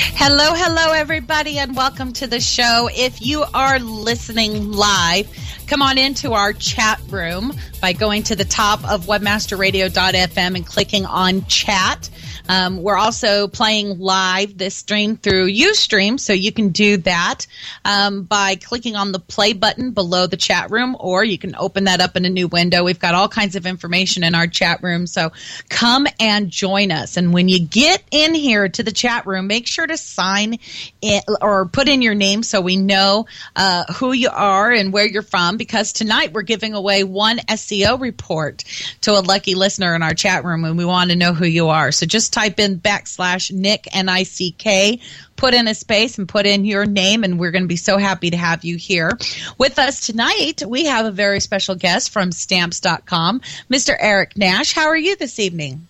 Hello, hello, everybody, and welcome to the show. If you are listening live, come on into our chat room by going to the top of webmasterradio.fm and clicking on chat. Um, we're also playing live this stream through Ustream, so you can do that um, by clicking on the play button below the chat room, or you can open that up in a new window. We've got all kinds of information in our chat room, so come and join us. And when you get in here to the chat room, make sure to sign in or put in your name so we know uh, who you are and where you're from, because tonight we're giving away one SEO report to a lucky listener in our chat room, and we want to know who you are. So just type in backslash Nick N I C K, put in a space and put in your name, and we're going to be so happy to have you here with us tonight. We have a very special guest from Stamps.com, Mr. Eric Nash. How are you this evening?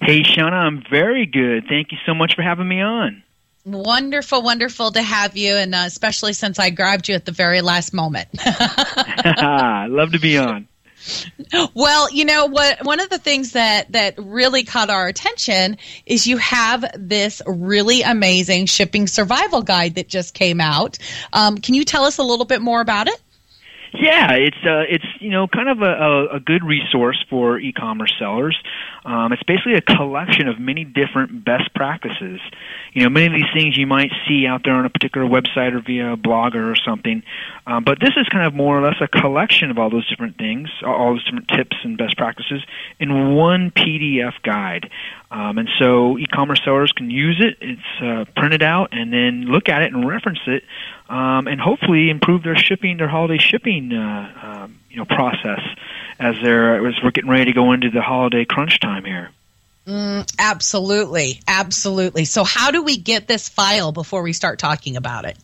Hey, Shauna, I'm very good. Thank you so much for having me on. Wonderful, wonderful to have you, and uh, especially since I grabbed you at the very last moment. I love to be on. Well, you know what? One of the things that that really caught our attention is you have this really amazing shipping survival guide that just came out. Um, can you tell us a little bit more about it? Yeah, it's uh, it's you know kind of a, a, good resource for e-commerce sellers. Um, it's basically a collection of many different best practices. You know, many of these things you might see out there on a particular website or via a blogger or something, um, but this is kind of more or less a collection of all those different things, all those different tips and best practices in one PDF guide. Um, and so e-commerce sellers can use it. It's uh, printed out and then look at it and reference it, um, and hopefully improve their shipping, their holiday shipping, uh, um, you know, process as they're as we're getting ready to go into the holiday crunch time here. Mm, absolutely, absolutely. So, how do we get this file before we start talking about it?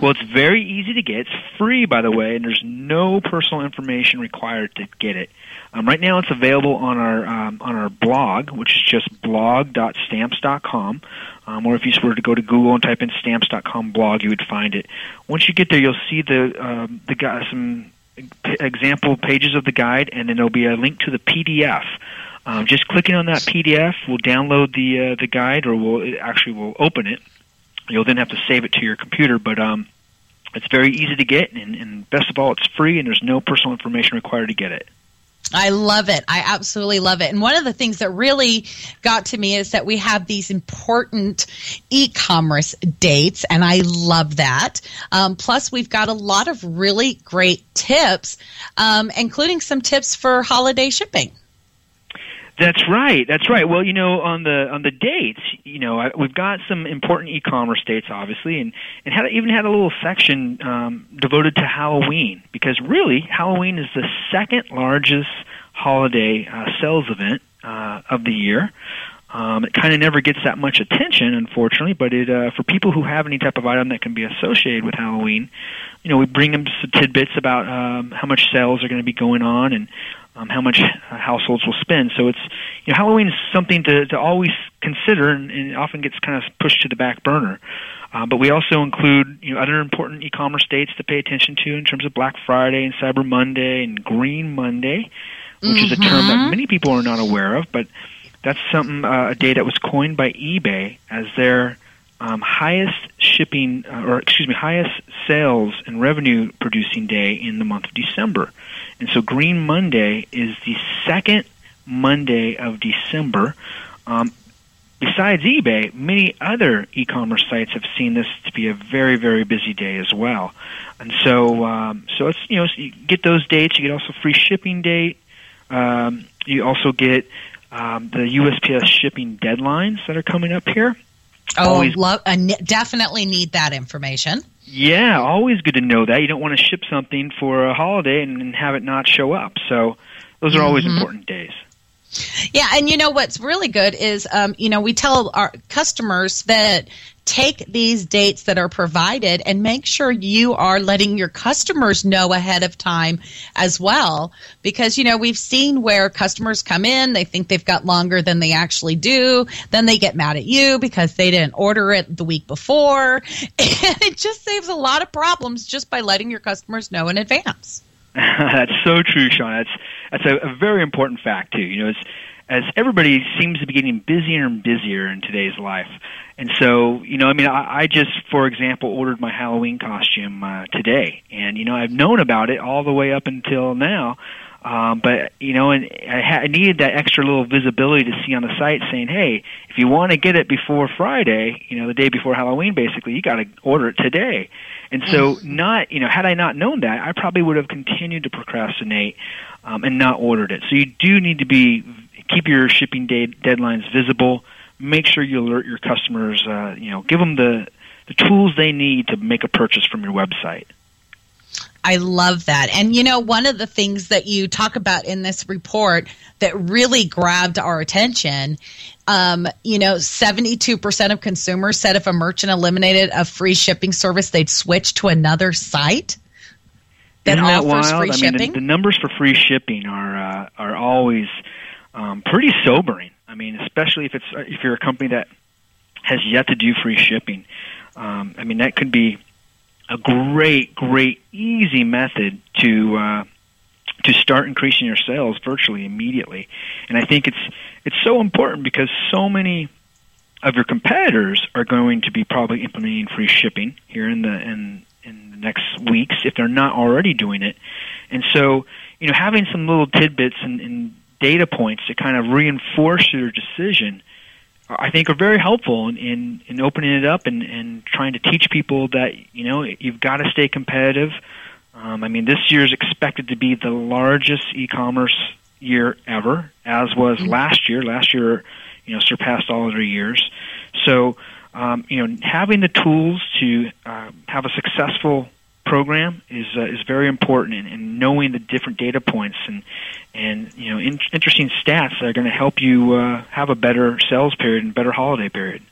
Well, it's very easy to get. It's free, by the way, and there's no personal information required to get it. Um, right now, it's available on our um, on our blog, which is just blog.stamps.com. Um, or if you were to go to Google and type in stamps.com blog, you would find it. Once you get there, you'll see the um, the some example pages of the guide, and then there'll be a link to the PDF. Um, just clicking on that PDF will download the uh, the guide, or will actually will open it. You'll then have to save it to your computer, but um, it's very easy to get, and, and best of all, it's free, and there's no personal information required to get it. I love it. I absolutely love it. And one of the things that really got to me is that we have these important e commerce dates, and I love that. Um, plus, we've got a lot of really great tips, um, including some tips for holiday shipping. That's right. That's right. Well, you know, on the on the dates, you know, we've got some important e-commerce dates, obviously, and and had even had a little section um, devoted to Halloween because really, Halloween is the second largest holiday uh, sales event uh, of the year. Um, it kind of never gets that much attention, unfortunately. But it uh, for people who have any type of item that can be associated with Halloween, you know, we bring them some tidbits about um, how much sales are going to be going on and um, how much uh, households will spend. So it's you know Halloween is something to to always consider, and, and often gets kind of pushed to the back burner. Uh, but we also include you know other important e-commerce dates to pay attention to in terms of Black Friday and Cyber Monday and Green Monday, which mm-hmm. is a term that mm-hmm. many people are not aware of, but that's something uh, a day that was coined by eBay as their um, highest shipping uh, or excuse me highest sales and revenue producing day in the month of December. And so Green Monday is the second Monday of December. Um, besides eBay, many other e-commerce sites have seen this to be a very, very busy day as well. And so, um, so it's you know you get those dates. You get also free shipping date. Um, you also get um, the USPS shipping deadlines that are coming up here. Oh, always, love, uh, definitely need that information. Yeah, always good to know that. You don't want to ship something for a holiday and, and have it not show up. So those are always mm-hmm. important days. Yeah, and you know what's really good is, um, you know, we tell our customers that take these dates that are provided and make sure you are letting your customers know ahead of time as well. Because, you know, we've seen where customers come in, they think they've got longer than they actually do. Then they get mad at you because they didn't order it the week before. And it just saves a lot of problems just by letting your customers know in advance. that's so true, Sean. That's that's a, a very important fact too. You know, as as everybody seems to be getting busier and busier in today's life, and so you know, I mean, I, I just, for example, ordered my Halloween costume uh, today, and you know, I've known about it all the way up until now. Um, but you know, and I, ha- I needed that extra little visibility to see on the site saying, "Hey, if you want to get it before Friday, you know, the day before Halloween, basically, you got to order it today." And so, not you know, had I not known that, I probably would have continued to procrastinate um, and not ordered it. So you do need to be keep your shipping deadlines visible. Make sure you alert your customers. Uh, you know, give them the the tools they need to make a purchase from your website. I love that. And you know, one of the things that you talk about in this report that really grabbed our attention, um, you know, 72% of consumers said if a merchant eliminated a free shipping service, they'd switch to another site that, Isn't that offers wild? free I shipping. Mean, the, the, numbers for free shipping are uh, are always um, pretty sobering. I mean, especially if it's if you're a company that has yet to do free shipping. Um, I mean, that could be a great, great, easy method to uh, to start increasing your sales virtually immediately. And I think it's it's so important because so many of your competitors are going to be probably implementing free shipping here in the in in the next weeks if they're not already doing it. And so, you know, having some little tidbits and, and data points to kind of reinforce your decision I think are very helpful in, in, in opening it up and, and trying to teach people that you know you've got to stay competitive. Um, I mean, this year is expected to be the largest e-commerce year ever, as was mm-hmm. last year. Last year, you know, surpassed all other years. So, um, you know, having the tools to uh, have a successful program is uh, is very important, in, and knowing the different data points and and you know in, interesting stats that are going to help you uh, have a better sales period and better holiday period.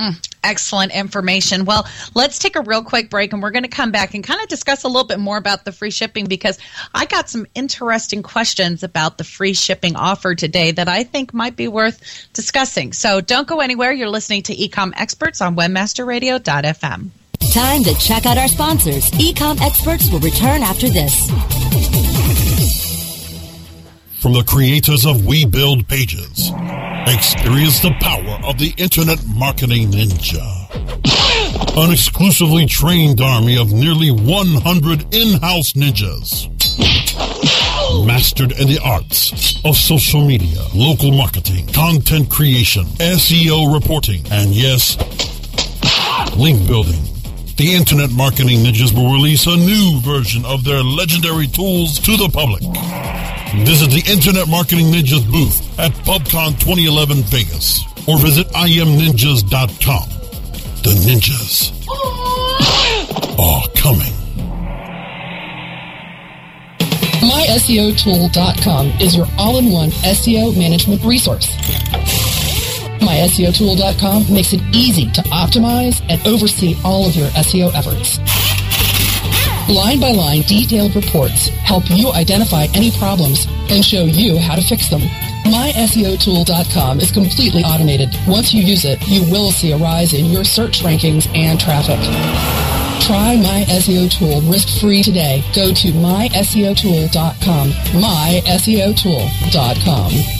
Mm, excellent information. Well, let's take a real quick break and we're going to come back and kind of discuss a little bit more about the free shipping because I got some interesting questions about the free shipping offer today that I think might be worth discussing. So don't go anywhere. You're listening to Ecom Experts on WebmasterRadio.fm. Time to check out our sponsors. Ecom Experts will return after this. From the creators of We Build Pages, experience the power of the Internet Marketing Ninja. An exclusively trained army of nearly 100 in-house ninjas. Mastered in the arts of social media, local marketing, content creation, SEO reporting, and yes, link building. The Internet Marketing Ninjas will release a new version of their legendary tools to the public. Visit the Internet Marketing Ninjas booth at PubCon 2011 Vegas or visit imninjas.com. The ninjas are coming. MySEOtool.com is your all-in-one SEO management resource MySEOtool.com makes it easy to optimize and oversee all of your SEO efforts. Line by line, detailed reports help you identify any problems and show you how to fix them. MySEOtool.com is completely automated. Once you use it, you will see a rise in your search rankings and traffic. Try My SEO Tool risk-free today. Go to myseotool.com. myseotool.com.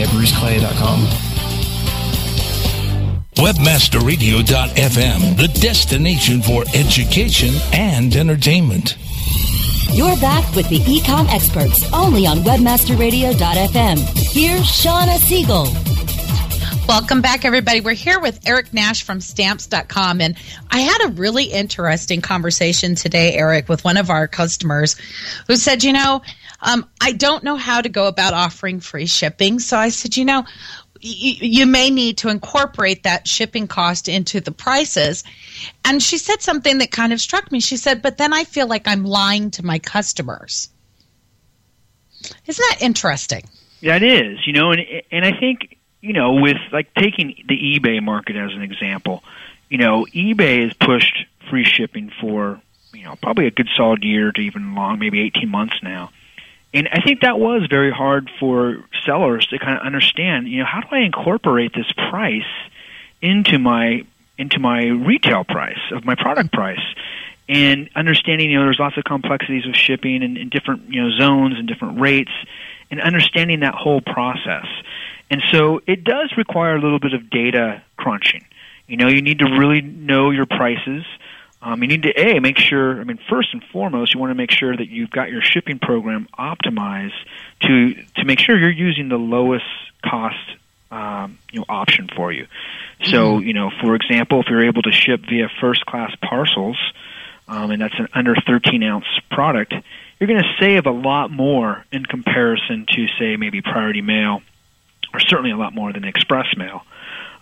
at bruceclay.com. Webmasterradio.fm, the destination for education and entertainment. You're back with the ecom experts only on webmasterradio.fm. Here's Shauna Siegel. Welcome back, everybody. We're here with Eric Nash from stamps.com. And I had a really interesting conversation today, Eric, with one of our customers who said, you know, um, I don't know how to go about offering free shipping. So I said, you know, you may need to incorporate that shipping cost into the prices. And she said something that kind of struck me. She said, but then I feel like I'm lying to my customers. Isn't that interesting? It is. You know, and and I think you know with like taking the eBay market as an example, you know, eBay has pushed free shipping for you know probably a good solid year to even long, maybe 18 months now. And I think that was very hard for sellers to kind of understand, you know, how do I incorporate this price into my into my retail price of my product mm-hmm. price? And understanding, you know, there's lots of complexities of shipping and, and different, you know, zones and different rates and understanding that whole process. And so it does require a little bit of data crunching. You know, you need to really know your prices um, you need to a make sure. I mean, first and foremost, you want to make sure that you've got your shipping program optimized to to make sure you're using the lowest cost um, you know option for you. So mm-hmm. you know, for example, if you're able to ship via first class parcels, um, and that's an under 13 ounce product, you're going to save a lot more in comparison to say maybe priority mail, or certainly a lot more than express mail.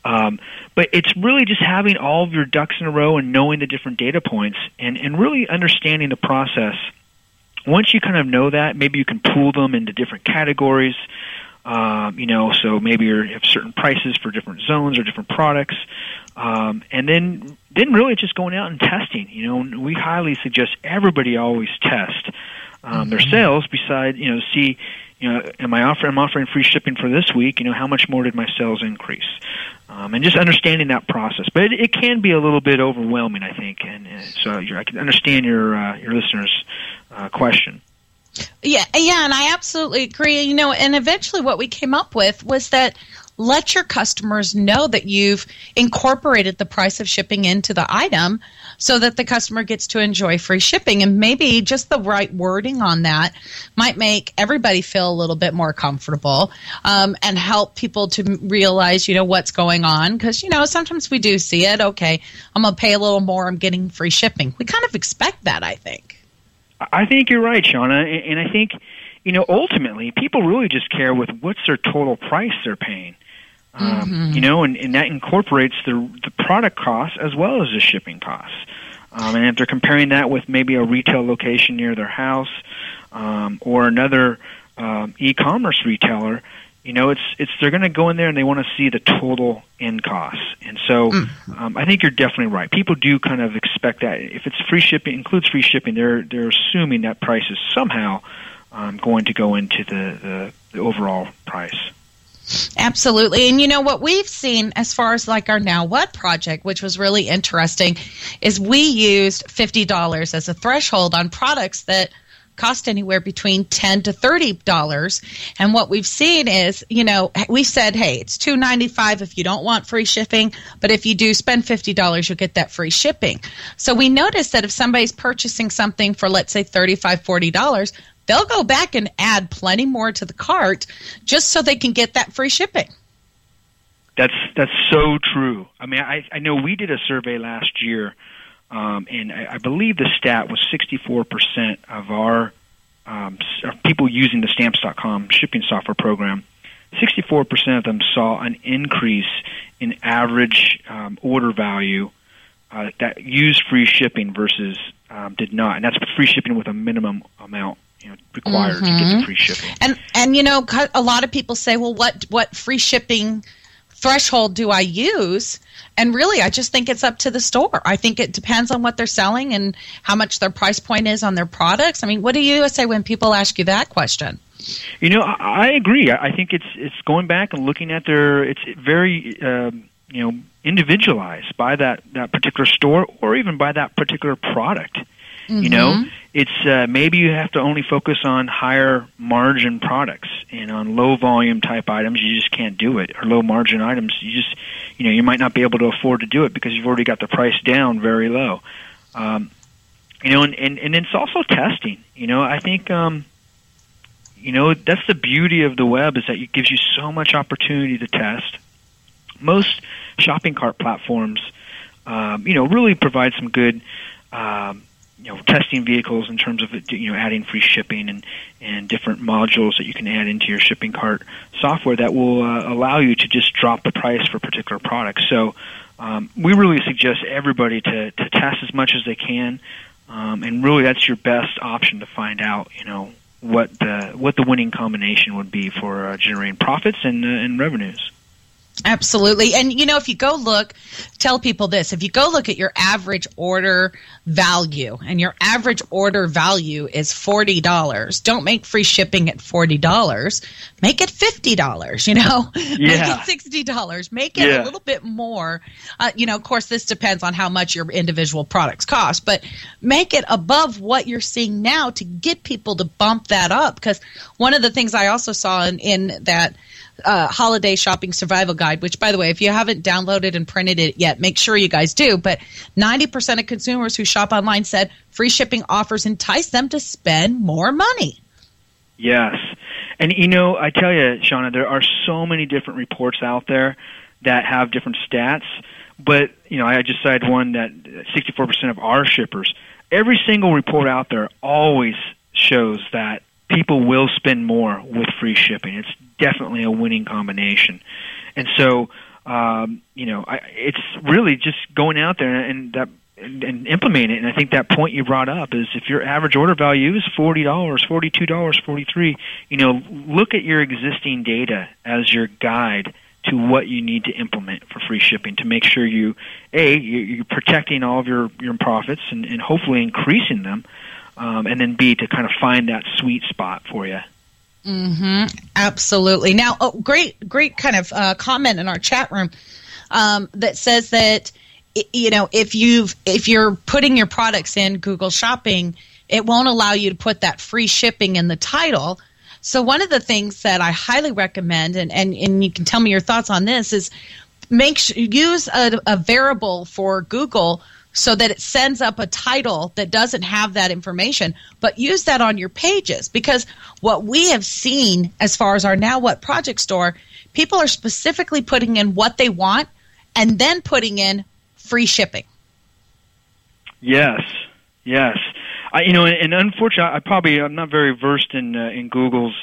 Um, but it's really just having all of your ducks in a row and knowing the different data points and, and really understanding the process. Once you kind of know that, maybe you can pool them into different categories. Um, you know, so maybe you have certain prices for different zones or different products, um, and then then really just going out and testing. You know, we highly suggest everybody always test um, mm-hmm. their sales. Beside, you know, see you know, am I offering? I'm offering free shipping for this week. You know, how much more did my sales increase? Um, and just understanding that process, but it, it can be a little bit overwhelming, I think. And uh, so I can understand your uh, your listeners' uh, question. Yeah, yeah, and I absolutely agree. You know, and eventually, what we came up with was that let your customers know that you've incorporated the price of shipping into the item so that the customer gets to enjoy free shipping. And maybe just the right wording on that might make everybody feel a little bit more comfortable um, and help people to realize, you know, what's going on. Because, you know, sometimes we do see it. Okay, I'm going to pay a little more, I'm getting free shipping. We kind of expect that, I think. I think you're right, Shauna. And I think, you know, ultimately, people really just care with what's their total price they're paying. Um, mm-hmm. You know, and, and that incorporates the the product costs as well as the shipping costs. Um, and if they're comparing that with maybe a retail location near their house um, or another um, e-commerce retailer, you know, it's it's they're going to go in there and they want to see the total end costs. And so, mm. um, I think you're definitely right. People do kind of expect that if it's free shipping includes free shipping, they're they're assuming that price is somehow um, going to go into the, the, the overall price. Absolutely. And you know what we've seen as far as like our Now What project, which was really interesting, is we used $50 as a threshold on products that cost anywhere between 10 to 30 dollars and what we've seen is you know we said hey it's 295 if you don't want free shipping but if you do spend 50 dollars you'll get that free shipping so we noticed that if somebody's purchasing something for let's say 35 40 dollars they'll go back and add plenty more to the cart just so they can get that free shipping. That's that's so true. I mean, I I know we did a survey last year, um, and I, I believe the stat was 64 percent of our um, people using the Stamps.com shipping software program. 64 percent of them saw an increase in average um, order value uh, that used free shipping versus um, did not, and that's free shipping with a minimum amount you know, required mm-hmm. to get the mm-hmm. free shipping. And and you know, a lot of people say, well, what what free shipping threshold do I use? And really, I just think it's up to the store. I think it depends on what they're selling and how much their price point is on their products. I mean, what do you say when people ask you that question? You know, I agree. I think it's it's going back and looking at their. It's very uh, you know individualized by that that particular store or even by that particular product. Mm-hmm. You know, it's uh, maybe you have to only focus on higher margin products and on low volume type items. You just can't do it, or low margin items. You just, you know, you might not be able to afford to do it because you've already got the price down very low. Um, you know, and, and and it's also testing. You know, I think. Um, you know that's the beauty of the web is that it gives you so much opportunity to test. Most shopping cart platforms, um, you know, really provide some good um, you know testing vehicles in terms of you know adding free shipping and and different modules that you can add into your shipping cart software that will uh, allow you to just drop the price for particular products. So um, we really suggest everybody to to test as much as they can, um, and really that's your best option to find out you know what the what the winning combination would be for uh, generating profits and uh, and revenues. Absolutely. And you know, if you go look, tell people this if you go look at your average order value and your average order value is $40, don't make free shipping at $40. Make it $50, you know? Yeah. Make it $60. Make it yeah. a little bit more. Uh, you know, of course, this depends on how much your individual products cost, but make it above what you're seeing now to get people to bump that up. Because one of the things I also saw in, in that uh, holiday shopping survival guide, which, by the way, if you haven't downloaded and printed it yet, make sure you guys do. But 90% of consumers who shop online said free shipping offers entice them to spend more money. Yes. And, you know, I tell you, Shauna, there are so many different reports out there that have different stats. But, you know, I just cited one that 64% of our shippers, every single report out there always shows that people will spend more with free shipping. It's definitely a winning combination. And so, um, you know, I, it's really just going out there and that and, and implementing it. And I think that point you brought up is if your average order value is forty dollars, forty two dollars, forty three, you know, look at your existing data as your guide to what you need to implement for free shipping to make sure you a you're protecting all of your your profits and, and hopefully increasing them um, and then B to kind of find that sweet spot for you. Mm-hmm. Absolutely. Now, oh, great, great kind of uh, comment in our chat room um, that says that you know if you've if you're putting your products in Google Shopping, it won't allow you to put that free shipping in the title. So one of the things that I highly recommend, and and, and you can tell me your thoughts on this, is make use a, a variable for Google so that it sends up a title that doesn't have that information, but use that on your pages because what we have seen as far as our Now What project store, people are specifically putting in what they want and then putting in free shipping. Yes, yes. I, you know, and, unfortunately, I probably I'm not very versed in uh, in Google's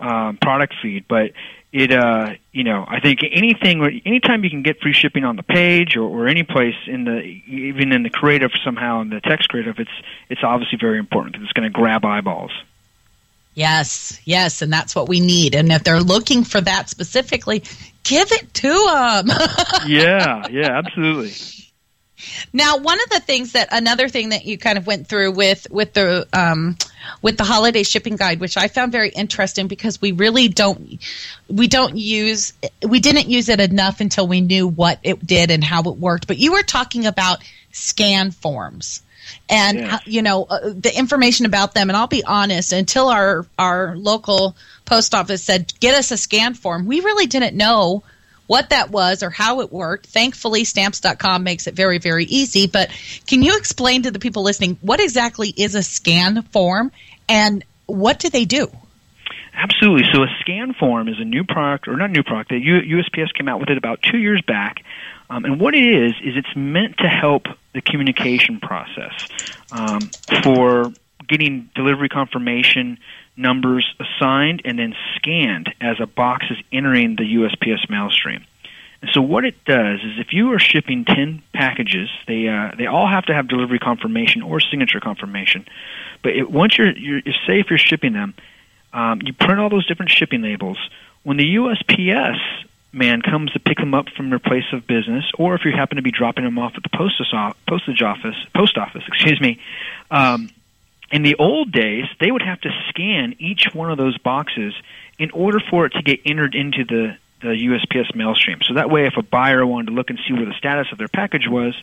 um, product feed, but it uh you know i think anything anytime you can get free shipping on the page or, or any place in the even in the creative somehow in the text creative it's it's obviously very important because it's going to grab eyeballs. Yes yes and that's what we need. And if they're looking for that specifically give it to them yeah yeah absolutely now, one of the things that another thing that you kind of went through with with the um, with the holiday shipping guide, which I found very interesting because we really don't we don't use we didn't use it enough until we knew what it did and how it worked. But you were talking about scan forms and yeah. you know uh, the information about them and I'll be honest until our our local post office said get us a scan form we really didn't know what that was or how it worked. Thankfully, stamps.com makes it very, very easy. But can you explain to the people listening what exactly is a scan form and what do they do? Absolutely. So a scan form is a new product, or not a new product, that USPS came out with it about two years back. Um, and what it is, is it's meant to help the communication process um, for getting delivery confirmation numbers assigned and then scanned as a box is entering the USPS mail stream. And so what it does is if you are shipping 10 packages, they uh, they all have to have delivery confirmation or signature confirmation. But it, once you're, you're say if you're shipping them, um, you print all those different shipping labels. When the USPS man comes to pick them up from their place of business, or if you happen to be dropping them off at the postage office, post office, excuse me. Um, in the old days, they would have to scan each one of those boxes in order for it to get entered into the the USPS mail stream. So that way, if a buyer wanted to look and see where the status of their package was,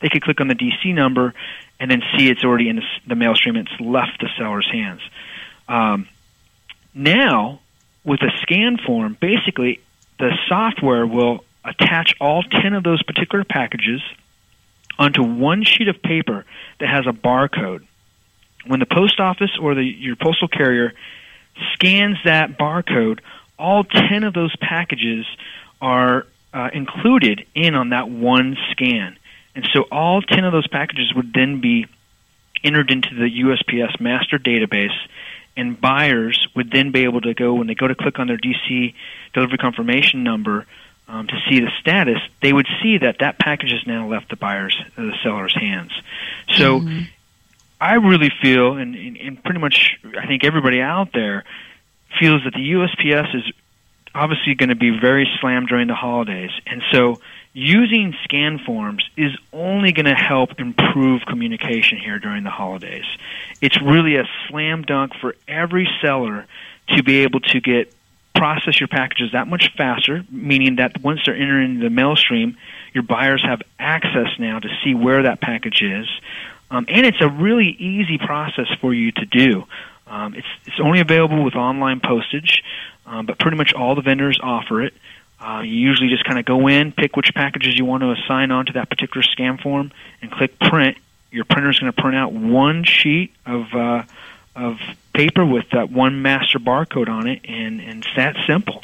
they could click on the DC number and then see it's already in the, mail stream. It's left the seller's hands. Um, now, with a scan form, basically the software will attach all 10 of those particular packages onto one sheet of paper that has a barcode. When the post office or the, your postal carrier scans that barcode, all 10 of those packages are uh, included in on that one scan. And so all 10 of those packages would then be entered into the USPS master database, and buyers would then be able to go, when they go to click on their DC delivery confirmation number um, to see the status, they would see that that package has now left the buyer's, uh, the seller's hands. So mm-hmm. I really feel, and, and, pretty much I think everybody out there feels that the USPS is obviously going to be very slammed during the holidays. And so using scan forms is only going to help improve communication here during the holidays. It's really a slam dunk for every seller to be able to get process your packages that much faster, meaning that once they're entering the mail stream, your buyers have access now to see where that package is. Um, and it's a really easy process for you to do. Um, it's, it's only available with online postage, um, but pretty much all the vendors offer it. Uh, you usually just kind of go in, pick which packages you want to assign onto that particular scan form, and click print. Your printer is going to print out one sheet of uh, of paper with that one master barcode on it, and and it's that simple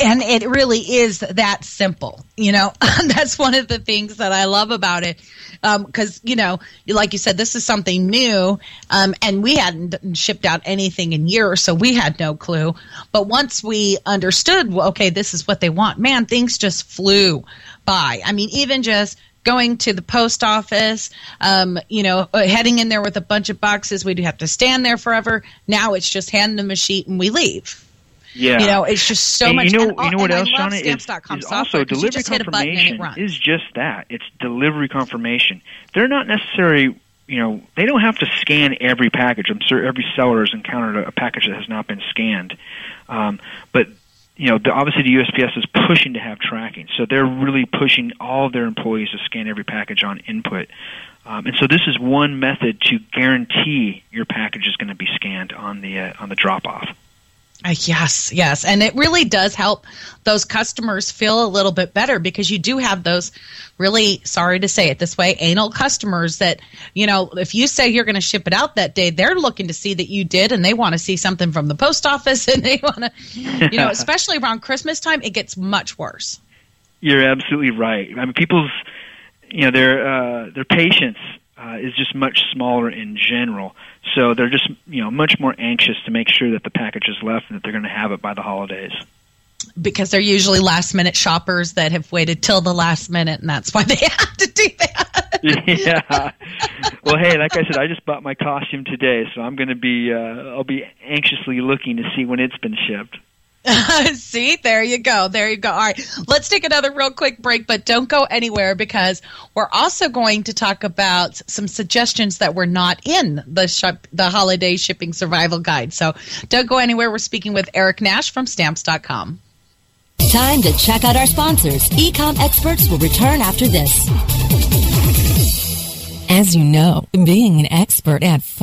and it really is that simple you know that's one of the things that i love about it because um, you know like you said this is something new um, and we hadn't shipped out anything in years so we had no clue but once we understood well, okay this is what they want man things just flew by i mean even just going to the post office, um, you know, uh, heading in there with a bunch of boxes. We'd have to stand there forever. Now it's just hand them a sheet and we leave. Yeah, you know, it's just so and much. You know, and, you know what else, Shauna is, is also delivery confirmation is just that. It's delivery confirmation. They're not necessarily, you know, they don't have to scan every package. I'm sure every seller has encountered a, a package that has not been scanned, um, but you know, the, obviously the USPS is pushing to have tracking, so they're really pushing all of their employees to scan every package on input. Um, and so this is one method to guarantee your package is going to be scanned on the uh, on the drop off. Uh, yes, yes. And it really does help those customers feel a little bit better because you do have those really, sorry to say it this way, anal customers that, you know, if you say you're going to ship it out that day, they're looking to see that you did and they want to see something from the post office and they want to, you know, especially around Christmas time, it gets much worse. You're absolutely right. I mean, people's, you know, their, uh, their patience uh, is just much smaller in general. So they're just you know much more anxious to make sure that the package is left and that they're going to have it by the holidays. Because they're usually last minute shoppers that have waited till the last minute, and that's why they have to do that. yeah. Well, hey, like I said, I just bought my costume today, so I'm going to be uh, I'll be anxiously looking to see when it's been shipped. See, there you go. There you go. All right. Let's take another real quick break, but don't go anywhere because we're also going to talk about some suggestions that were not in the shop, the holiday shipping survival guide. So don't go anywhere. We're speaking with Eric Nash from stamps.com. Time to check out our sponsors. Ecom experts will return after this. As you know, being an expert at f-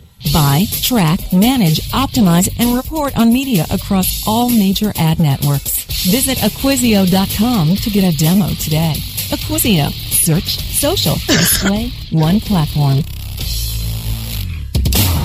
Buy, track, manage, optimize, and report on media across all major ad networks. Visit Acquisio.com to get a demo today. Acquisio. Search, social, display, one platform.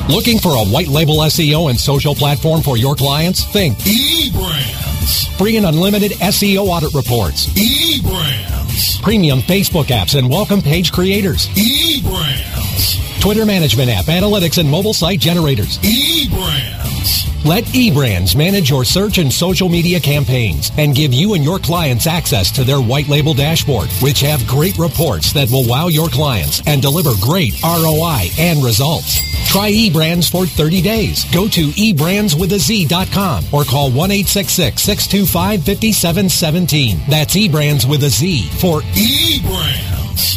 Looking for a white label SEO and social platform for your clients? Think eBrandz. Free and unlimited SEO audit reports. eBrandz. Premium Facebook apps and welcome page creators. eBrandz. Twitter management app, analytics, and mobile site generators. eBrandz. Let eBrandz manage your search and social media campaigns and give you and your clients access to their white label dashboard, which have great reports that will wow your clients and deliver great ROI and results. Try eBrandz for 30 days. Go to eBrandsWithAZ.com or call 1-866-625-5717. That's eBrandz with a Z for eBrandz.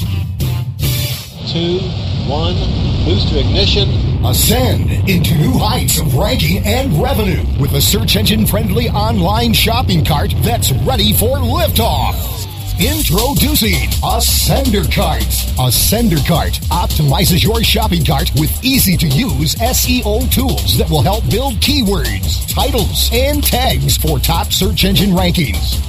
Two, one, boost to ignition. Ascend into new heights of ranking and revenue with a search engine friendly online shopping cart that's ready for liftoff. Introducing Ascender Cart. Ascender Cart optimizes your shopping cart with easy to use SEO tools that will help build keywords, titles, and tags for top search engine rankings.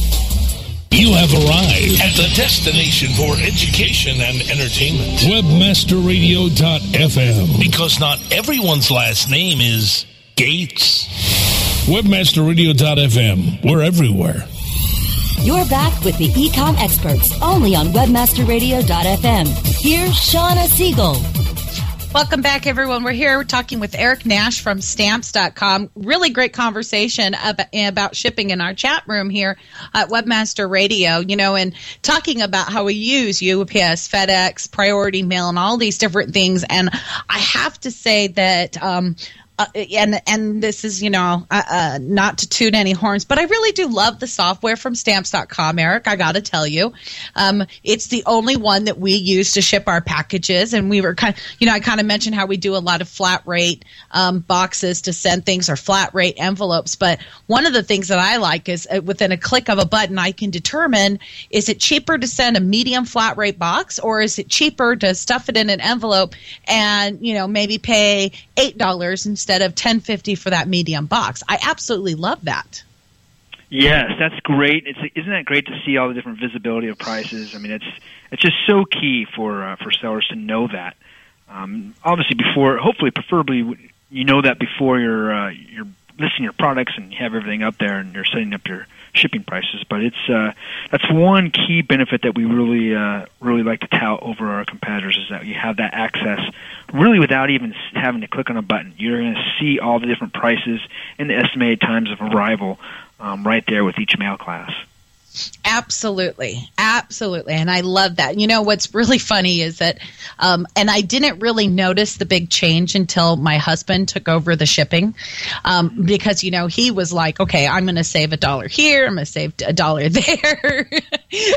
You have arrived at the destination for education and entertainment. Webmasterradio.fm. Because not everyone's last name is Gates. Webmasterradio.fm. We're everywhere. You're back with the ecom experts only on webmasterradio.fm. Here's Shauna Siegel. Welcome back, everyone. We're here we're talking with Eric Nash from stamps.com. Really great conversation about, about shipping in our chat room here at Webmaster Radio, you know, and talking about how we use UPS, FedEx, Priority Mail, and all these different things. And I have to say that, um, uh, and and this is you know uh, uh, not to toot any horns, but I really do love the software from Stamps.com, Eric. I got to tell you, um, it's the only one that we use to ship our packages, and we were kind of you know I kind of mentioned how we do a lot of flat rate um, boxes to send things or flat rate envelopes, but one of the things that I like is uh, within a click of a button, I can determine is it cheaper to send a medium flat rate box or is it cheaper to stuff it in an envelope and you know maybe pay eight dollars instead of ten fifty for that medium box. I absolutely love that. Yes, that's great. It's isn't that great to see all the different visibility of prices? I mean, it's it's just so key for uh, for sellers to know that. Um, obviously, before hopefully, preferably, you know that before you're uh, you're listing your products and you have everything up there and you're setting up your shipping prices. But it's uh, that's one key benefit that we really uh, really like to tout over our competitors is that you have that access really without even having to click on a button. You're going to see all the different prices and the estimated times of arrival um, right there with each mail class. Absolutely. Absolutely. And I love that. You know, what's really funny is that, um, and I didn't really notice the big change until my husband took over the shipping um, because, you know, he was like, okay, I'm going to save a dollar here, I'm going to save a dollar there.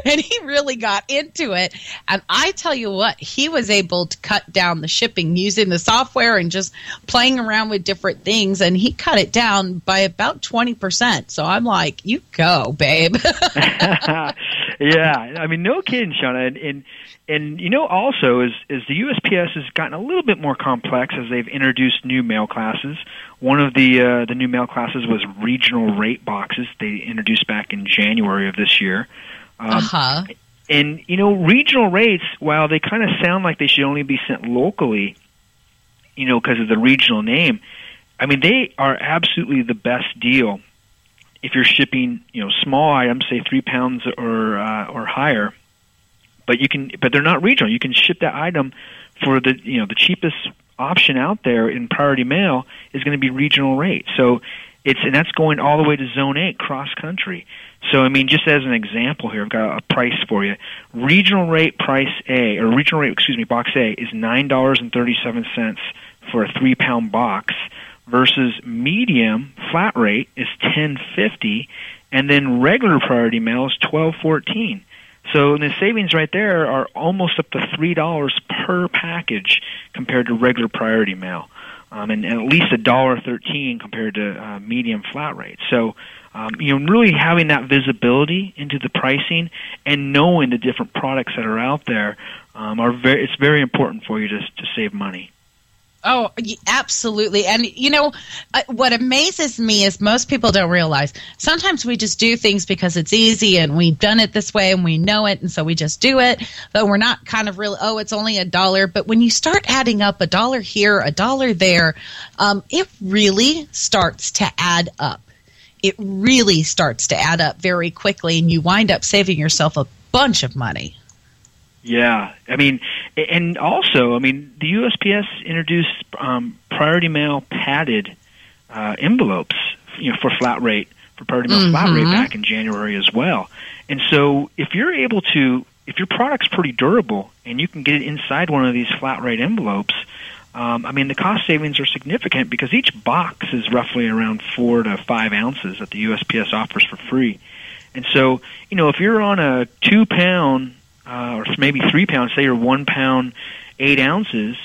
and he really got into it. And I tell you what, he was able to cut down the shipping using the software and just playing around with different things. And he cut it down by about 20%. So I'm like, you go, babe. yeah, I mean, no kidding, Shauna, and, and and you know also is is the USPS has gotten a little bit more complex as they've introduced new mail classes. One of the uh, the new mail classes was regional rate boxes. They introduced back in January of this year. Um, uh-huh. And you know, regional rates, while they kind of sound like they should only be sent locally, you know, because of the regional name, I mean, they are absolutely the best deal if you're shipping, you know, small items, say three pounds or uh, or higher, but you can, but they're not regional. You can ship that item for the, you know, the cheapest option out there in priority mail is going to be regional rate. So it's and that's going all the way to zone eight cross country. So I mean, just as an example here, I've got a price for you. Regional rate price A or regional rate, excuse me, box A is nine dollars and thirty seven cents for a three pound box versus medium flat rate is 1050 and then regular priority mail is 1214 so the savings right there are almost up to three dollars per package compared to regular priority mail um, and, and at least a dollar thirteen compared to uh, medium flat rate. So. Um, you know, really having that visibility into the pricing and knowing the different products that are out there um, are very. It's very important for you to to save money. Oh, absolutely. And, you know, uh, what amazes me is most people don't realize sometimes we just do things because it's easy and we've done it this way and we know it. And so we just do it. But we're not kind of really, oh, it's only a dollar. But when you start adding up a dollar here, a dollar there, um, it really starts to add up. It really starts to add up very quickly. And you wind up saving yourself a bunch of money. Yeah, I mean, and also, I mean, the USPS introduced um, priority mail padded uh, envelopes, you know, for flat rate for priority mail flat rate Mhm. back in January as well. And so, if you're able to, if your product's pretty durable and you can get it inside one of these flat rate envelopes, um, I mean, the cost savings are significant because each box is roughly around four to five ounces that the USPS offers for free. And so, you know, if you're on a two pound uh, or maybe three pounds, say you're one pound, eight ounces,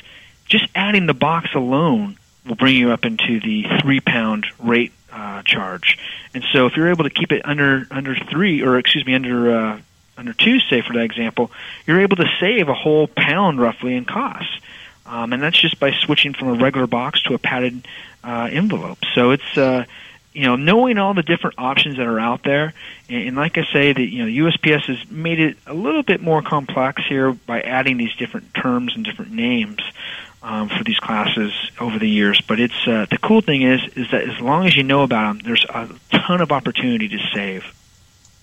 just adding the box alone will bring you up into the three pound rate uh, charge. And so, if you're able to keep it under under three, or excuse me, under uh, under two, say for that example, you're able to save a whole pound roughly in costs. Um, and that's just by switching from a regular box to a padded uh, envelope. So it's uh, you know knowing all the different options that are out there, and, and like I say, that you know USPS has made it a little bit more complex here by adding these different terms and different names um, for these classes over the years. But it's uh, the cool thing is is that as long as you know about them, there's a ton of opportunity to save.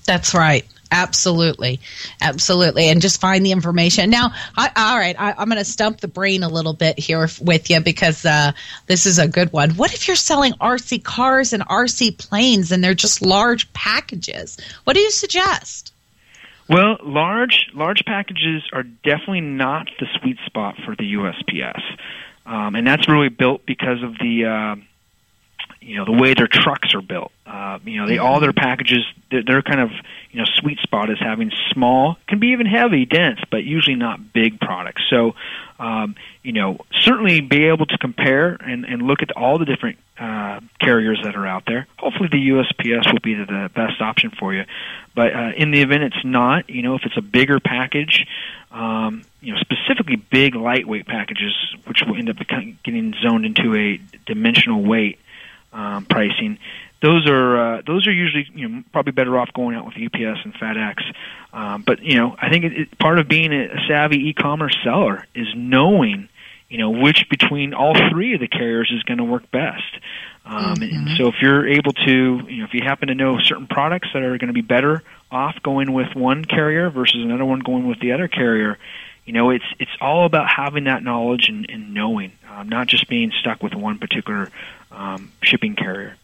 That's right. Absolutely, absolutely, and just find the information. Now, I, all right, I, I'm going to stump the brain a little bit here with you because uh, this is a good one. What if you're selling RC cars and RC planes, and they're just large packages? What do you suggest? Well, large large packages are definitely not the sweet spot for the USPS, um, and that's really built because of the uh, you know the way their trucks are built. Uh, you know, they all their packages they're kind of you know sweet spot is having small, can be even heavy, dense, but usually not big products. So, um, you know, certainly be able to compare and, and look at all the different uh, carriers that are out there. Hopefully, the USPS will be the, the best option for you. But uh, in the event it's not, you know, if it's a bigger package, um, you know, specifically big lightweight packages, which will end up getting zoned into a dimensional weight um, pricing. Those are uh, those are usually you know probably better off going out with UPS and FedEx. Um, but you know I think it, it, part of being a savvy e-commerce seller is knowing you know which between all three of the carriers is going to work best. Um, and, and so if you're able to you know if you happen to know certain products that are going to be better off going with one carrier versus another one going with the other carrier, you know it's it's all about having that knowledge and, and knowing, um, not just being stuck with one particular um, shipping carrier.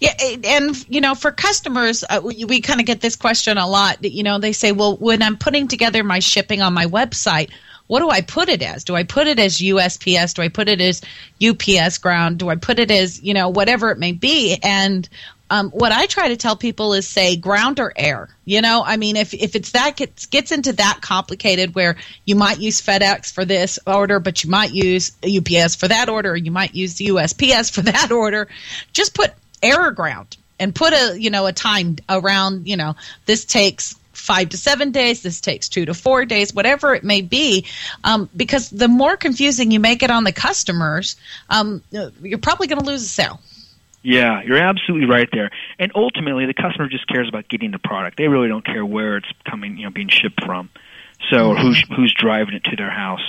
Yeah, and you know, for customers, uh, we, we kind of get this question a lot. You know, they say, "Well, when I'm putting together my shipping on my website, what do I put it as? Do I put it as USPS? Do I put it as UPS ground? Do I put it as you know whatever it may be?" And um, what I try to tell people is say ground or air. You know, I mean, if if it's that gets gets into that complicated, where you might use FedEx for this order, but you might use UPS for that order, or you might use USPS for that order, just put air or ground and put a you know a time around. You know, this takes five to seven days. This takes two to four days, whatever it may be, um, because the more confusing you make it on the customers, um, you're probably going to lose a sale. Yeah, you're absolutely right there. And ultimately, the customer just cares about getting the product. They really don't care where it's coming, you know, being shipped from. So, or who's who's driving it to their house.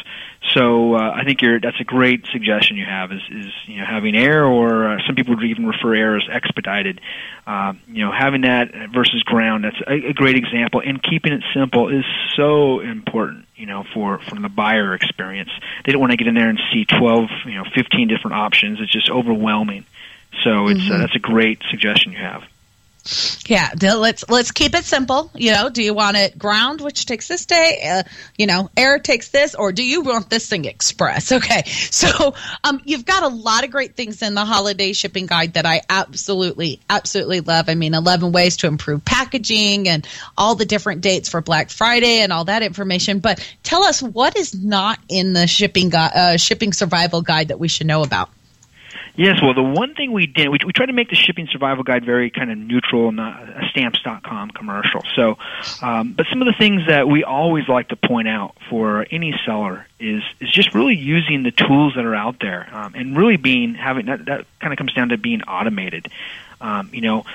So, uh, I think you're that's a great suggestion you have is is you know having air, or uh, some people would even refer air as expedited. Um, you know, having that versus ground. That's a, a great example. And keeping it simple is so important. You know, for from the buyer experience, they don't want to get in there and see twelve, you know, fifteen different options. It's just overwhelming. So it's uh, Mhm. that's a great suggestion you have. Yeah, let's let's keep it simple. You know, do you want it ground, which takes this day? Uh, you know, air takes this, or do you want this thing express? Okay, so um, you've got a lot of great things in the holiday shipping guide that I absolutely absolutely love. I mean, eleven ways to improve packaging and all the different dates for Black Friday and all that information. But tell us what is not in the shipping gu- uh, shipping survival guide that we should know about. Yes, well, the one thing we did, we, we tried to make the shipping survival guide very kind of neutral, not a stamps.com commercial. So, um, but some of the things that we always like to point out for any seller is is just really using the tools that are out there, um, and really being having that, that kind of comes down to being automated. Um, you know,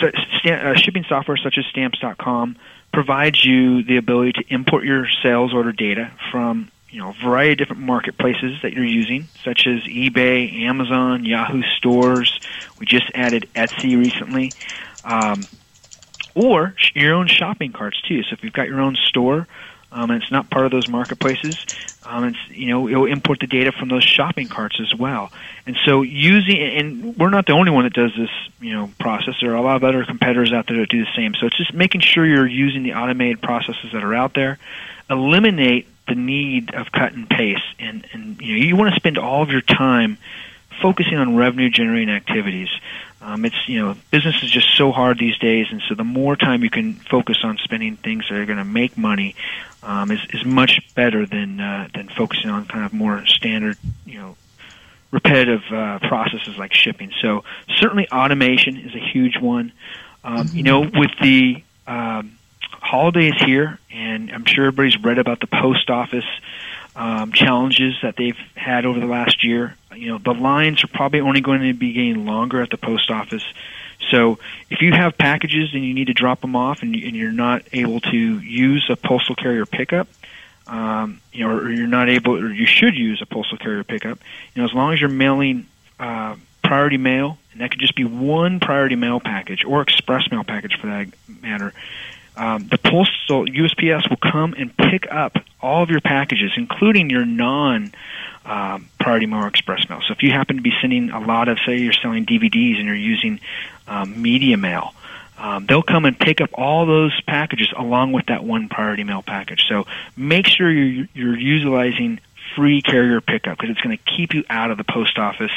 so, uh, shipping software such as stamps.com provides you the ability to import your sales order data from you know, a variety of different marketplaces that you're using, such as eBay, Amazon, Yahoo stores. We just added Etsy recently. Um, or your own shopping carts too. So if you've got your own store, um, and it's not part of those marketplaces, um, it's you know it'll import the data from those shopping carts as well. And so using and we're not the only one that does this you know process. There are a lot of other competitors out there that do the same. So it's just making sure you're using the automated processes that are out there. Eliminate the need of cut and paste, and and you know you want to spend all of your time focusing on revenue generating activities. Um, it's you know business is just so hard these days, and so the more time you can focus on spending things that are going to make money um, is is much better than uh, than focusing on kind of more standard you know repetitive uh, processes like shipping. So certainly automation is a huge one. Um, You know with the um, holidays here, and I'm sure everybody's read about the post office um, challenges that they've had over the last year. You know, the lines are probably only going to be getting longer at the post office. So if you have packages and you need to drop them off and, and you're not able to use a postal carrier pickup, um, you know, or you're not able, or you should use a postal carrier pickup. You know, as long as you're mailing uh, priority mail, and that could just be one priority mail package or express mail package for that matter um, the postal USPS will come and pick up all of your packages, including your non um, priority mail express mail. So if you happen to be sending a lot of, say, you're selling DVDs and you're using um, media mail, um, they'll come and pick up all those packages along with that one priority mail package. So make sure you're, you're utilizing free carrier pickup because it's going to keep you out of the post office,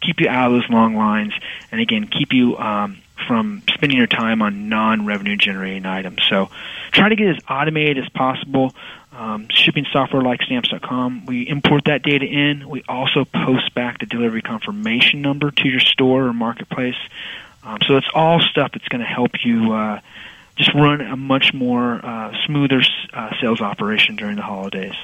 keep you out of those long lines, and again, keep you um, from spending your time on non-revenue generating items. So try to get as automated as possible. Um, shipping software like stamps.com, we import that data in. We also post back the delivery confirmation number to your store or marketplace. Um, so it's all stuff that's going to help you uh, just run a much more uh, smoother uh, sales operation during the holidays.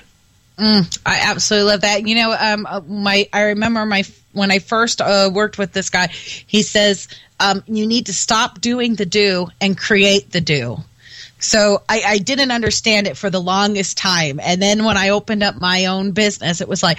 Mm, I absolutely love that. You know, um, uh, my I remember my when I first uh, worked with this guy. He says um, you need to stop doing the do and create the do. So I, I, didn't understand it for the longest time. And then when I opened up my own business, it was like,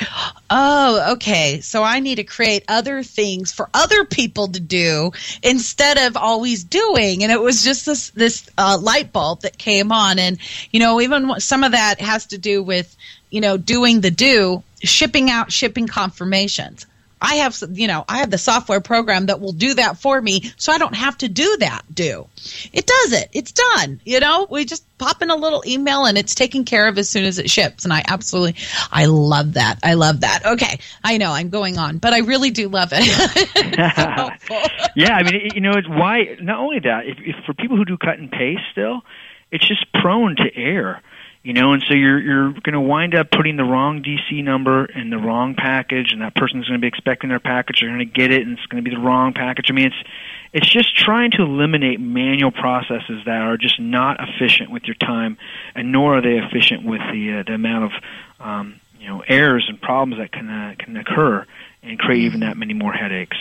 oh, okay. So I need to create other things for other people to do instead of always doing. And it was just this, this uh, light bulb that came on. And, you know, even some of that has to do with, you know, doing the do, shipping out shipping confirmations. I have, you know, I have the software program that will do that for me, so I don't have to do that. Do it does it? It's done. You know, we just pop in a little email and it's taken care of as soon as it ships. And I absolutely, I love that. I love that. Okay, I know I'm going on, but I really do love it. yeah, I mean, you know, it's why not only that. If, if for people who do cut and paste, still, it's just prone to error you know and so you're you're going to wind up putting the wrong DC number in the wrong package and that person's going to be expecting their package. They're going to get it and it's going to be the wrong package. I mean it's it's just trying to eliminate manual processes that are just not efficient with your time and nor are they efficient with the uh, the amount of um, you know errors and problems that can uh, can occur and create even that many more headaches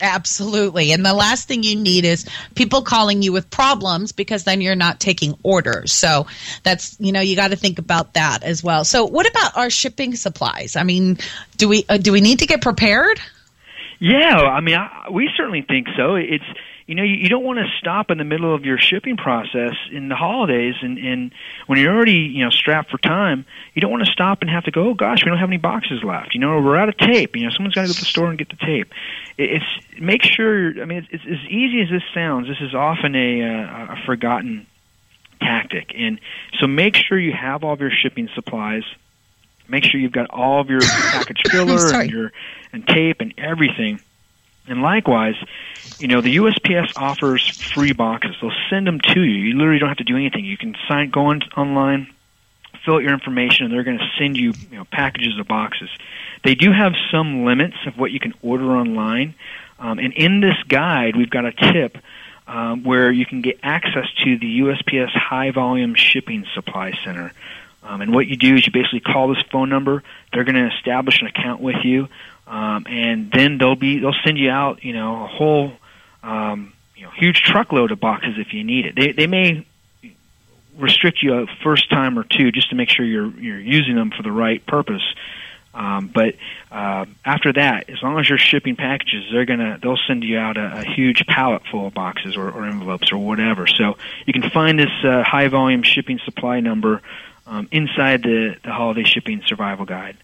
Absolutely. And the last thing you need is people calling you with problems because then you're not taking orders. So that's, you know, you got to think about that as well. So what about our shipping supplies? I mean, do we uh, do we need to get prepared? Yeah, I mean, I, we certainly think so. It's you know, you, you don't want to stop in the middle of your shipping process in the holidays, and, and when you're already, you know, strapped for time, you don't want to stop and have to go. Oh gosh, we don't have any boxes left. You know, we're out of tape. You know, someone's got to go to the store and get the tape. It, it's make sure. I mean, it's, it's as easy as this sounds. This is often a, uh, a forgotten tactic, and so make sure you have all of your shipping supplies. Make sure you've got all of your package filler and your and tape and everything. And likewise, you know, the USPS offers free boxes. They'll send them to you. You literally don't have to do anything. You can sign, go on online, fill out your information, and they're going to send you, you know, packages of boxes. They do have some limits of what you can order online. Um, and in this guide, we've got a tip um, where you can get access to the USPS High Volume Shipping Supply Center. Um, and what you do is you basically call this phone number. They're going to establish an account with you um, and then they'll be they'll send you out you know a whole um, you know huge truckload of boxes if you need it. They they may restrict you a first time or two just to make sure you're you're using them for the right purpose. Um, but uh, after that, as long as you're shipping packages, they're gonna they'll send you out a, a huge pallet full of boxes or, or envelopes or whatever. So you can find this uh, high volume shipping supply number um, inside the the holiday shipping survival guide.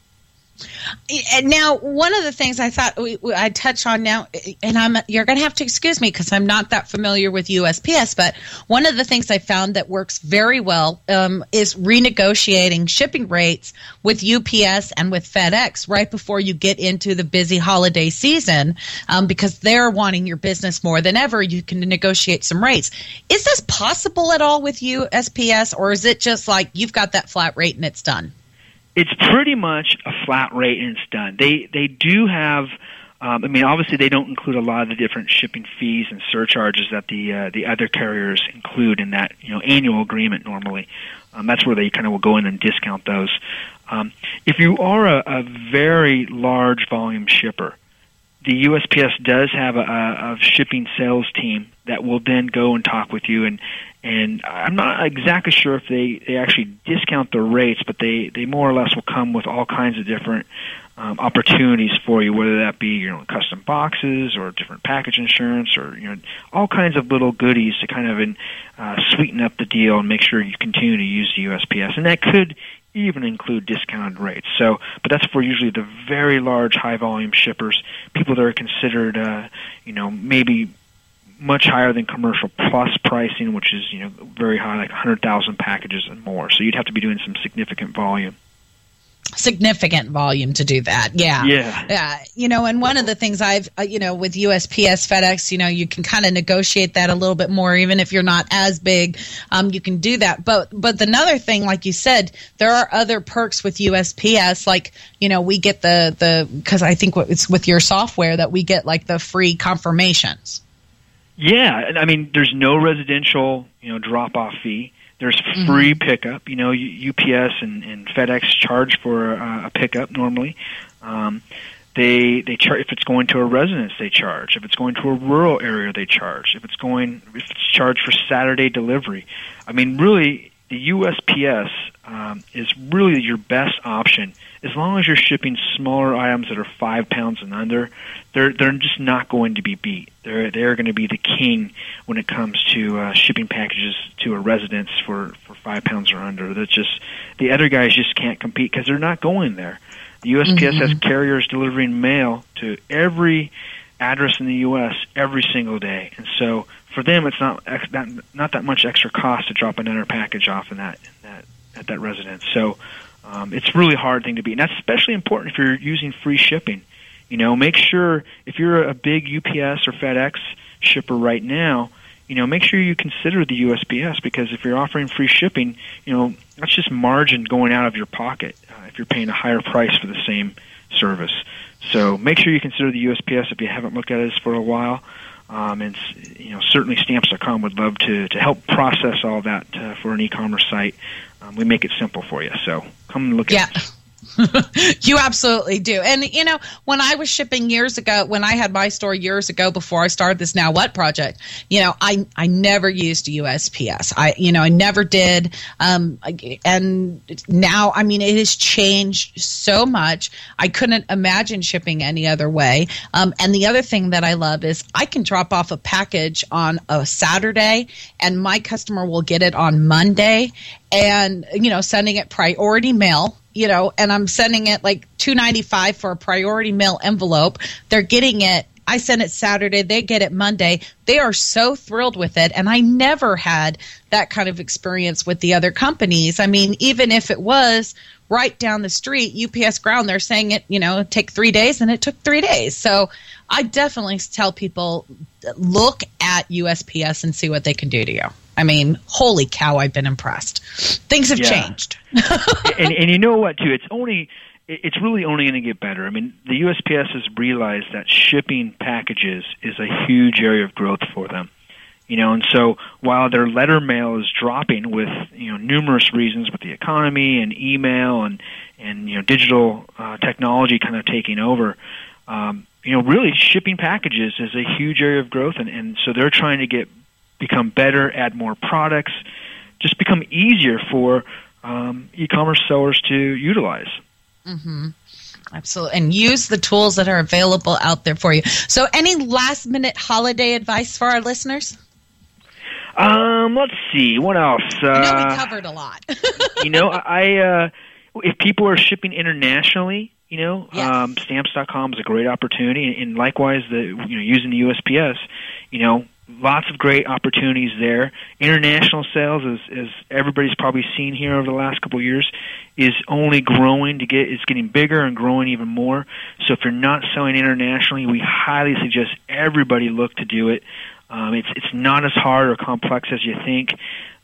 Now, one of the things I thought we, we, I touch on now, and I'm you're going to have to excuse me because I'm not that familiar with USPS, but one of the things I found that works very well um, is renegotiating shipping rates with UPS and with FedEx right before you get into the busy holiday season, um, because they're wanting your business more than ever. You can negotiate some rates. Is this possible at all with USPS, or is it just like you've got that flat rate and it's done? It's pretty much a flat rate and it's done. They they do have. Um, I mean, obviously, they don't include a lot of the different shipping fees and surcharges that the uh, the other carriers include in that you know annual agreement. Normally, um, that's where they kind of will go in and discount those. Um, if you are a, a very large volume shipper, the USPS does have a, a shipping sales team that will then go and talk with you and and I'm not exactly sure if they they actually discount the rates, but they they more or less will come with all kinds of different um, opportunities for you, whether that be you know custom boxes or different package insurance or you know all kinds of little goodies to kind of in, uh, sweeten up the deal and make sure you continue to use the USPS, and that could even include discounted rates. So, but that's for usually the very large, high volume shippers, people that are considered, uh, you know, maybe much higher than commercial plus pricing, which is you know very high, like 100,000 packages and more. So you'd have to be doing some significant volume significant volume to do that. Yeah. Yeah. Yeah. You know, and one of the things I've, uh, you know, with USPS, FedEx, you know, you can kind of negotiate that a little bit more, even if you're not as big, um, you can do that. But, but another thing, like you said, there are other perks with USPS. Like, you know, we get the, the, cause I think it's with your software that we get like the free confirmations. Yeah. I mean, there's no residential, you know, drop off fee there's mm-hmm. free mm-hmm. pickup. You know, UPS and, and FedEx charge for a, a pickup normally. Um, they they charge if it's going to a residence they charge if it's going to a rural area they charge if it's going if it's charged for Saturday delivery. I mean, really, the USPS um, is really your best option as long as you're shipping smaller items that are five pounds and under. They're they're just not going to be beat. They're they're going to be the king when it comes to uh, shipping packages to a residence for for five pounds or under. That's just the other guys just can't compete because they're not going there. The USPS mm-hmm. has carriers delivering mail to every address in the U.S. every single day, and so for them, it's not not, not that much extra cost to drop another package off in that, in that at that residence. So um, it's really hard thing to beat, and that's especially important if you're using free shipping. You know, make sure if you're a big UPS or FedEx shipper right now, you know, make sure you consider the USPS because if you're offering free shipping, you know, that's just margin going out of your pocket uh, if you're paying a higher price for the same service. So make sure you consider the USPS if you haven't looked at it for a while. Um, and you know, certainly Stamps.com would love to to help process all that uh, for an e-commerce site. Um, we make it simple for you. So come look yeah. at it. you absolutely do. And you know, when I was shipping years ago, when I had my store years ago before I started this now what project, you know, I I never used USPS. I you know, I never did. Um and now I mean it has changed so much. I couldn't imagine shipping any other way. Um and the other thing that I love is I can drop off a package on a Saturday and my customer will get it on Monday and you know, sending it priority mail you know, and I'm sending it like two ninety five for a priority mail envelope. They're getting it. I send it Saturday. They get it Monday. They are so thrilled with it, and I never had that kind of experience with the other companies. I mean, even if it was right down the street, UPS ground, they're saying it, you know, take three days, and it took three days. So I definitely tell people look at USPS and see what they can do to you. I mean, holy cow, I've been impressed. Things have Yeah. changed. and and you know what too? It's only it's really only going to get better. I mean, the USPS has realized that shipping packages is a huge area of growth for them. You know, and so while their letter mail is dropping with you know numerous reasons with the economy and email and and you know digital uh, technology kind of taking over, um, you know, really shipping packages is a huge area of growth, and, and so they're trying to get become better, add more products, just become easier for um, e-commerce sellers to utilize. hmm Absolutely. And use the tools that are available out there for you. So, any last minute holiday advice for our listeners? Um, let's see what else. Uh, I know we covered a lot. you know, I uh, if people are shipping internationally, you know, um, stamps.com is a great opportunity, and likewise, the you know using the USPS, you know, lots of great opportunities there. International sales, as, as everybody's probably seen here over the last couple of years, is only growing to get it's getting bigger and growing even more. So if you're not selling internationally, we highly suggest everybody look to do it. Um, it's it's not as hard or complex as you think.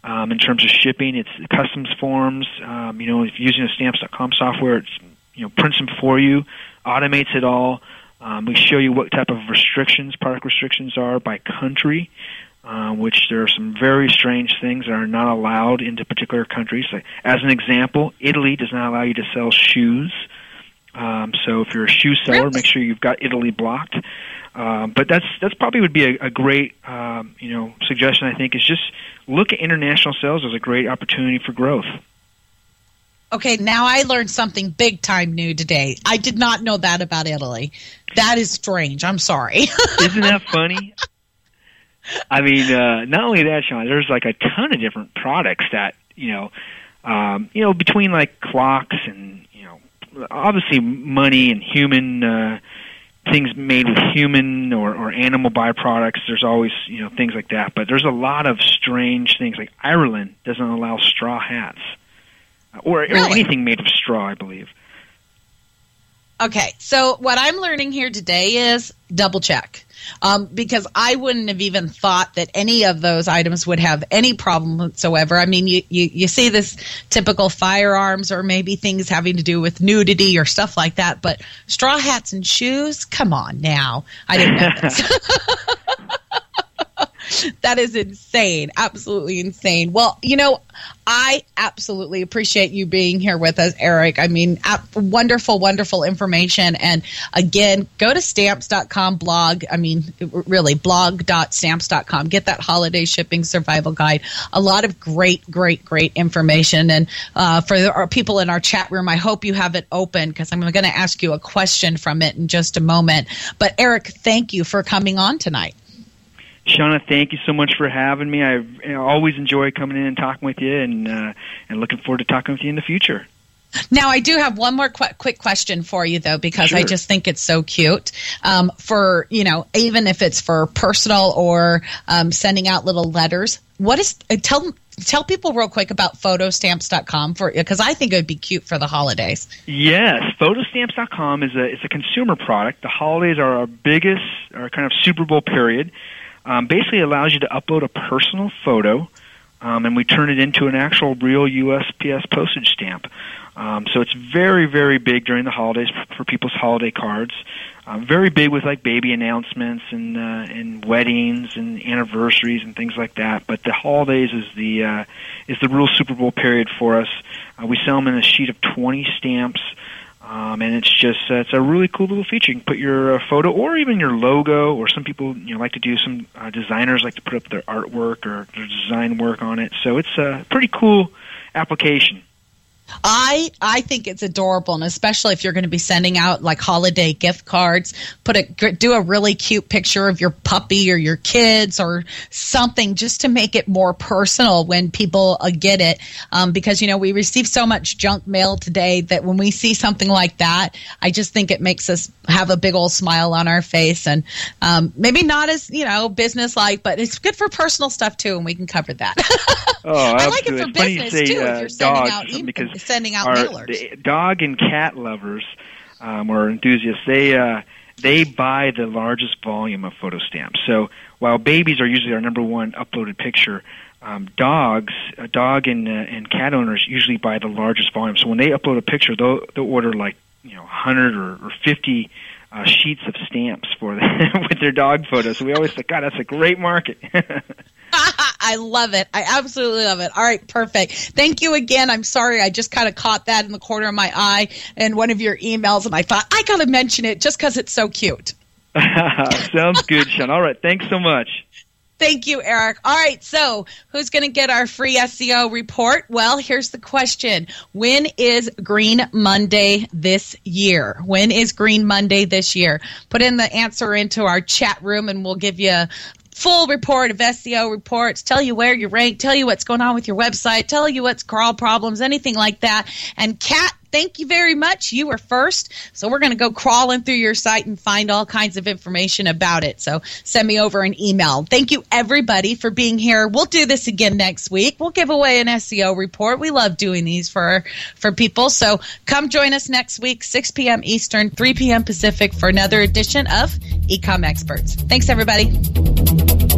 Um, in terms of shipping, it's customs forms. Um, you know, if you're using a stamps.com software, it's you know prints them for you, automates it all. Um, we show you what type of restrictions, product restrictions are by country, uh, which there are some very strange things that are not allowed into particular countries. Like, as an example, Italy does not allow you to sell shoes. Um, so if you're a shoe seller, make sure you've got Italy blocked. Um, but that's that's probably would be a, a great um, you know suggestion. I think is just look at international sales as a great opportunity for growth. Okay, now I learned something big time new today. I did not know that about Italy. That is strange. I'm sorry. Isn't that funny? I mean, uh, not only that, Sean. There's like a ton of different products that you know, um, you know, between like clocks and you know, obviously money and human uh, things made with human or, or animal byproducts. There's always you know things like that, but there's a lot of strange things. Like Ireland doesn't allow straw hats or, or Really? anything made of straw. I believe. Okay, so what I'm learning here today is double check. Um, because I wouldn't have even thought that any of those items would have any problem whatsoever. I mean, you, you, you see this typical firearms or maybe things having to do with nudity or stuff like that, but straw hats and shoes? Come on now. I didn't know this. that is insane. Absolutely insane. Well, you know, I absolutely appreciate you being here with us, Eric. I mean, wonderful, wonderful information. And again, go to stamps.com blog. I mean, really, blog.stamps.com. Get that holiday shipping survival guide. A lot of great, great, great information. And uh, for our people in our chat room, I hope you have it open because I'm going to ask you a question from it in just a moment. But Eric, thank you for coming on tonight. Shauna, thank you so much for having me. I you know, always enjoy coming in and talking with you, and uh, and looking forward to talking with you in the future. Now, I do have one more qu- quick question for you, though, because I just think it's so cute. Um, for you know, even if it's for personal or um, sending out little letters, what is uh, tell tell people real quick about photostamps.com for because I think it would be cute for the holidays. Yes, photostamps.com is a is a consumer product. The holidays are our biggest, our kind of Super Bowl period. Um, basically, allows you to upload a personal photo, um, and we turn it into an actual real USPS postage stamp. Um, so it's very very big during the holidays for, for people's holiday cards. Um, very big with like baby announcements and uh, and weddings and anniversaries and things like that. But the holidays is the uh, is the real Super Bowl period for us. Uh, we sell them in a sheet of 20 stamps. Um, and it's just uh, it's a really cool little feature. You can put your uh, photo or even your logo, or some people you know like to do some uh, designers like to put up their artwork or their design work on it. So it's a pretty cool application. I I think it's adorable, and especially if you're going to be sending out like holiday gift cards, put a do a really cute picture of your puppy or your kids or something just to make it more personal when people uh, get it. Um, because you know we receive so much junk mail today that when we see something like that, I just think it makes us have a big old smile on our face, and um, maybe not as you know business like, but it's good for personal stuff too, and we can cover that. oh, I like it for business say, too. Uh, if you're sending out emails because sending out mailers. Dog and cat lovers um, or enthusiasts, they uh, they buy the largest volume of photo stamps. So while babies are usually our number one uploaded picture, um, dogs, uh, dog and uh, and cat owners usually buy the largest volume. So when they upload a picture, they'll they'll order like you know 100 or, or 50 uh, sheets of stamps for them with their dog photos. So we always say, God, that's a great market. I love it. I absolutely love it. All right, perfect. Thank you again. I'm sorry, I just kind of caught that in the corner of my eye in one of your emails, and I thought I got to mention it just because it's so cute. Sounds good, Sean. All right, thanks so much. Thank you, Eric. All right, so who's going to get our free SEO report? Well, here's the question When is Green Monday this year? When is Green Monday this year? Put in the answer into our chat room and we'll give you full report of SEO reports, tell you where you rank, tell you what's going on with your website, tell you what's crawl problems, anything like that. And Kat, thank you very much. You were first. So we're going to go crawling through your site and find all kinds of information about it. So send me over an email. Thank you everybody for being here. We'll do this again next week. We'll give away an SEO report. We love doing these for for people. So come join us next week, 6 p.m. Eastern, 3 p.m. Pacific for another edition of Ecom Experts. Thanks everybody.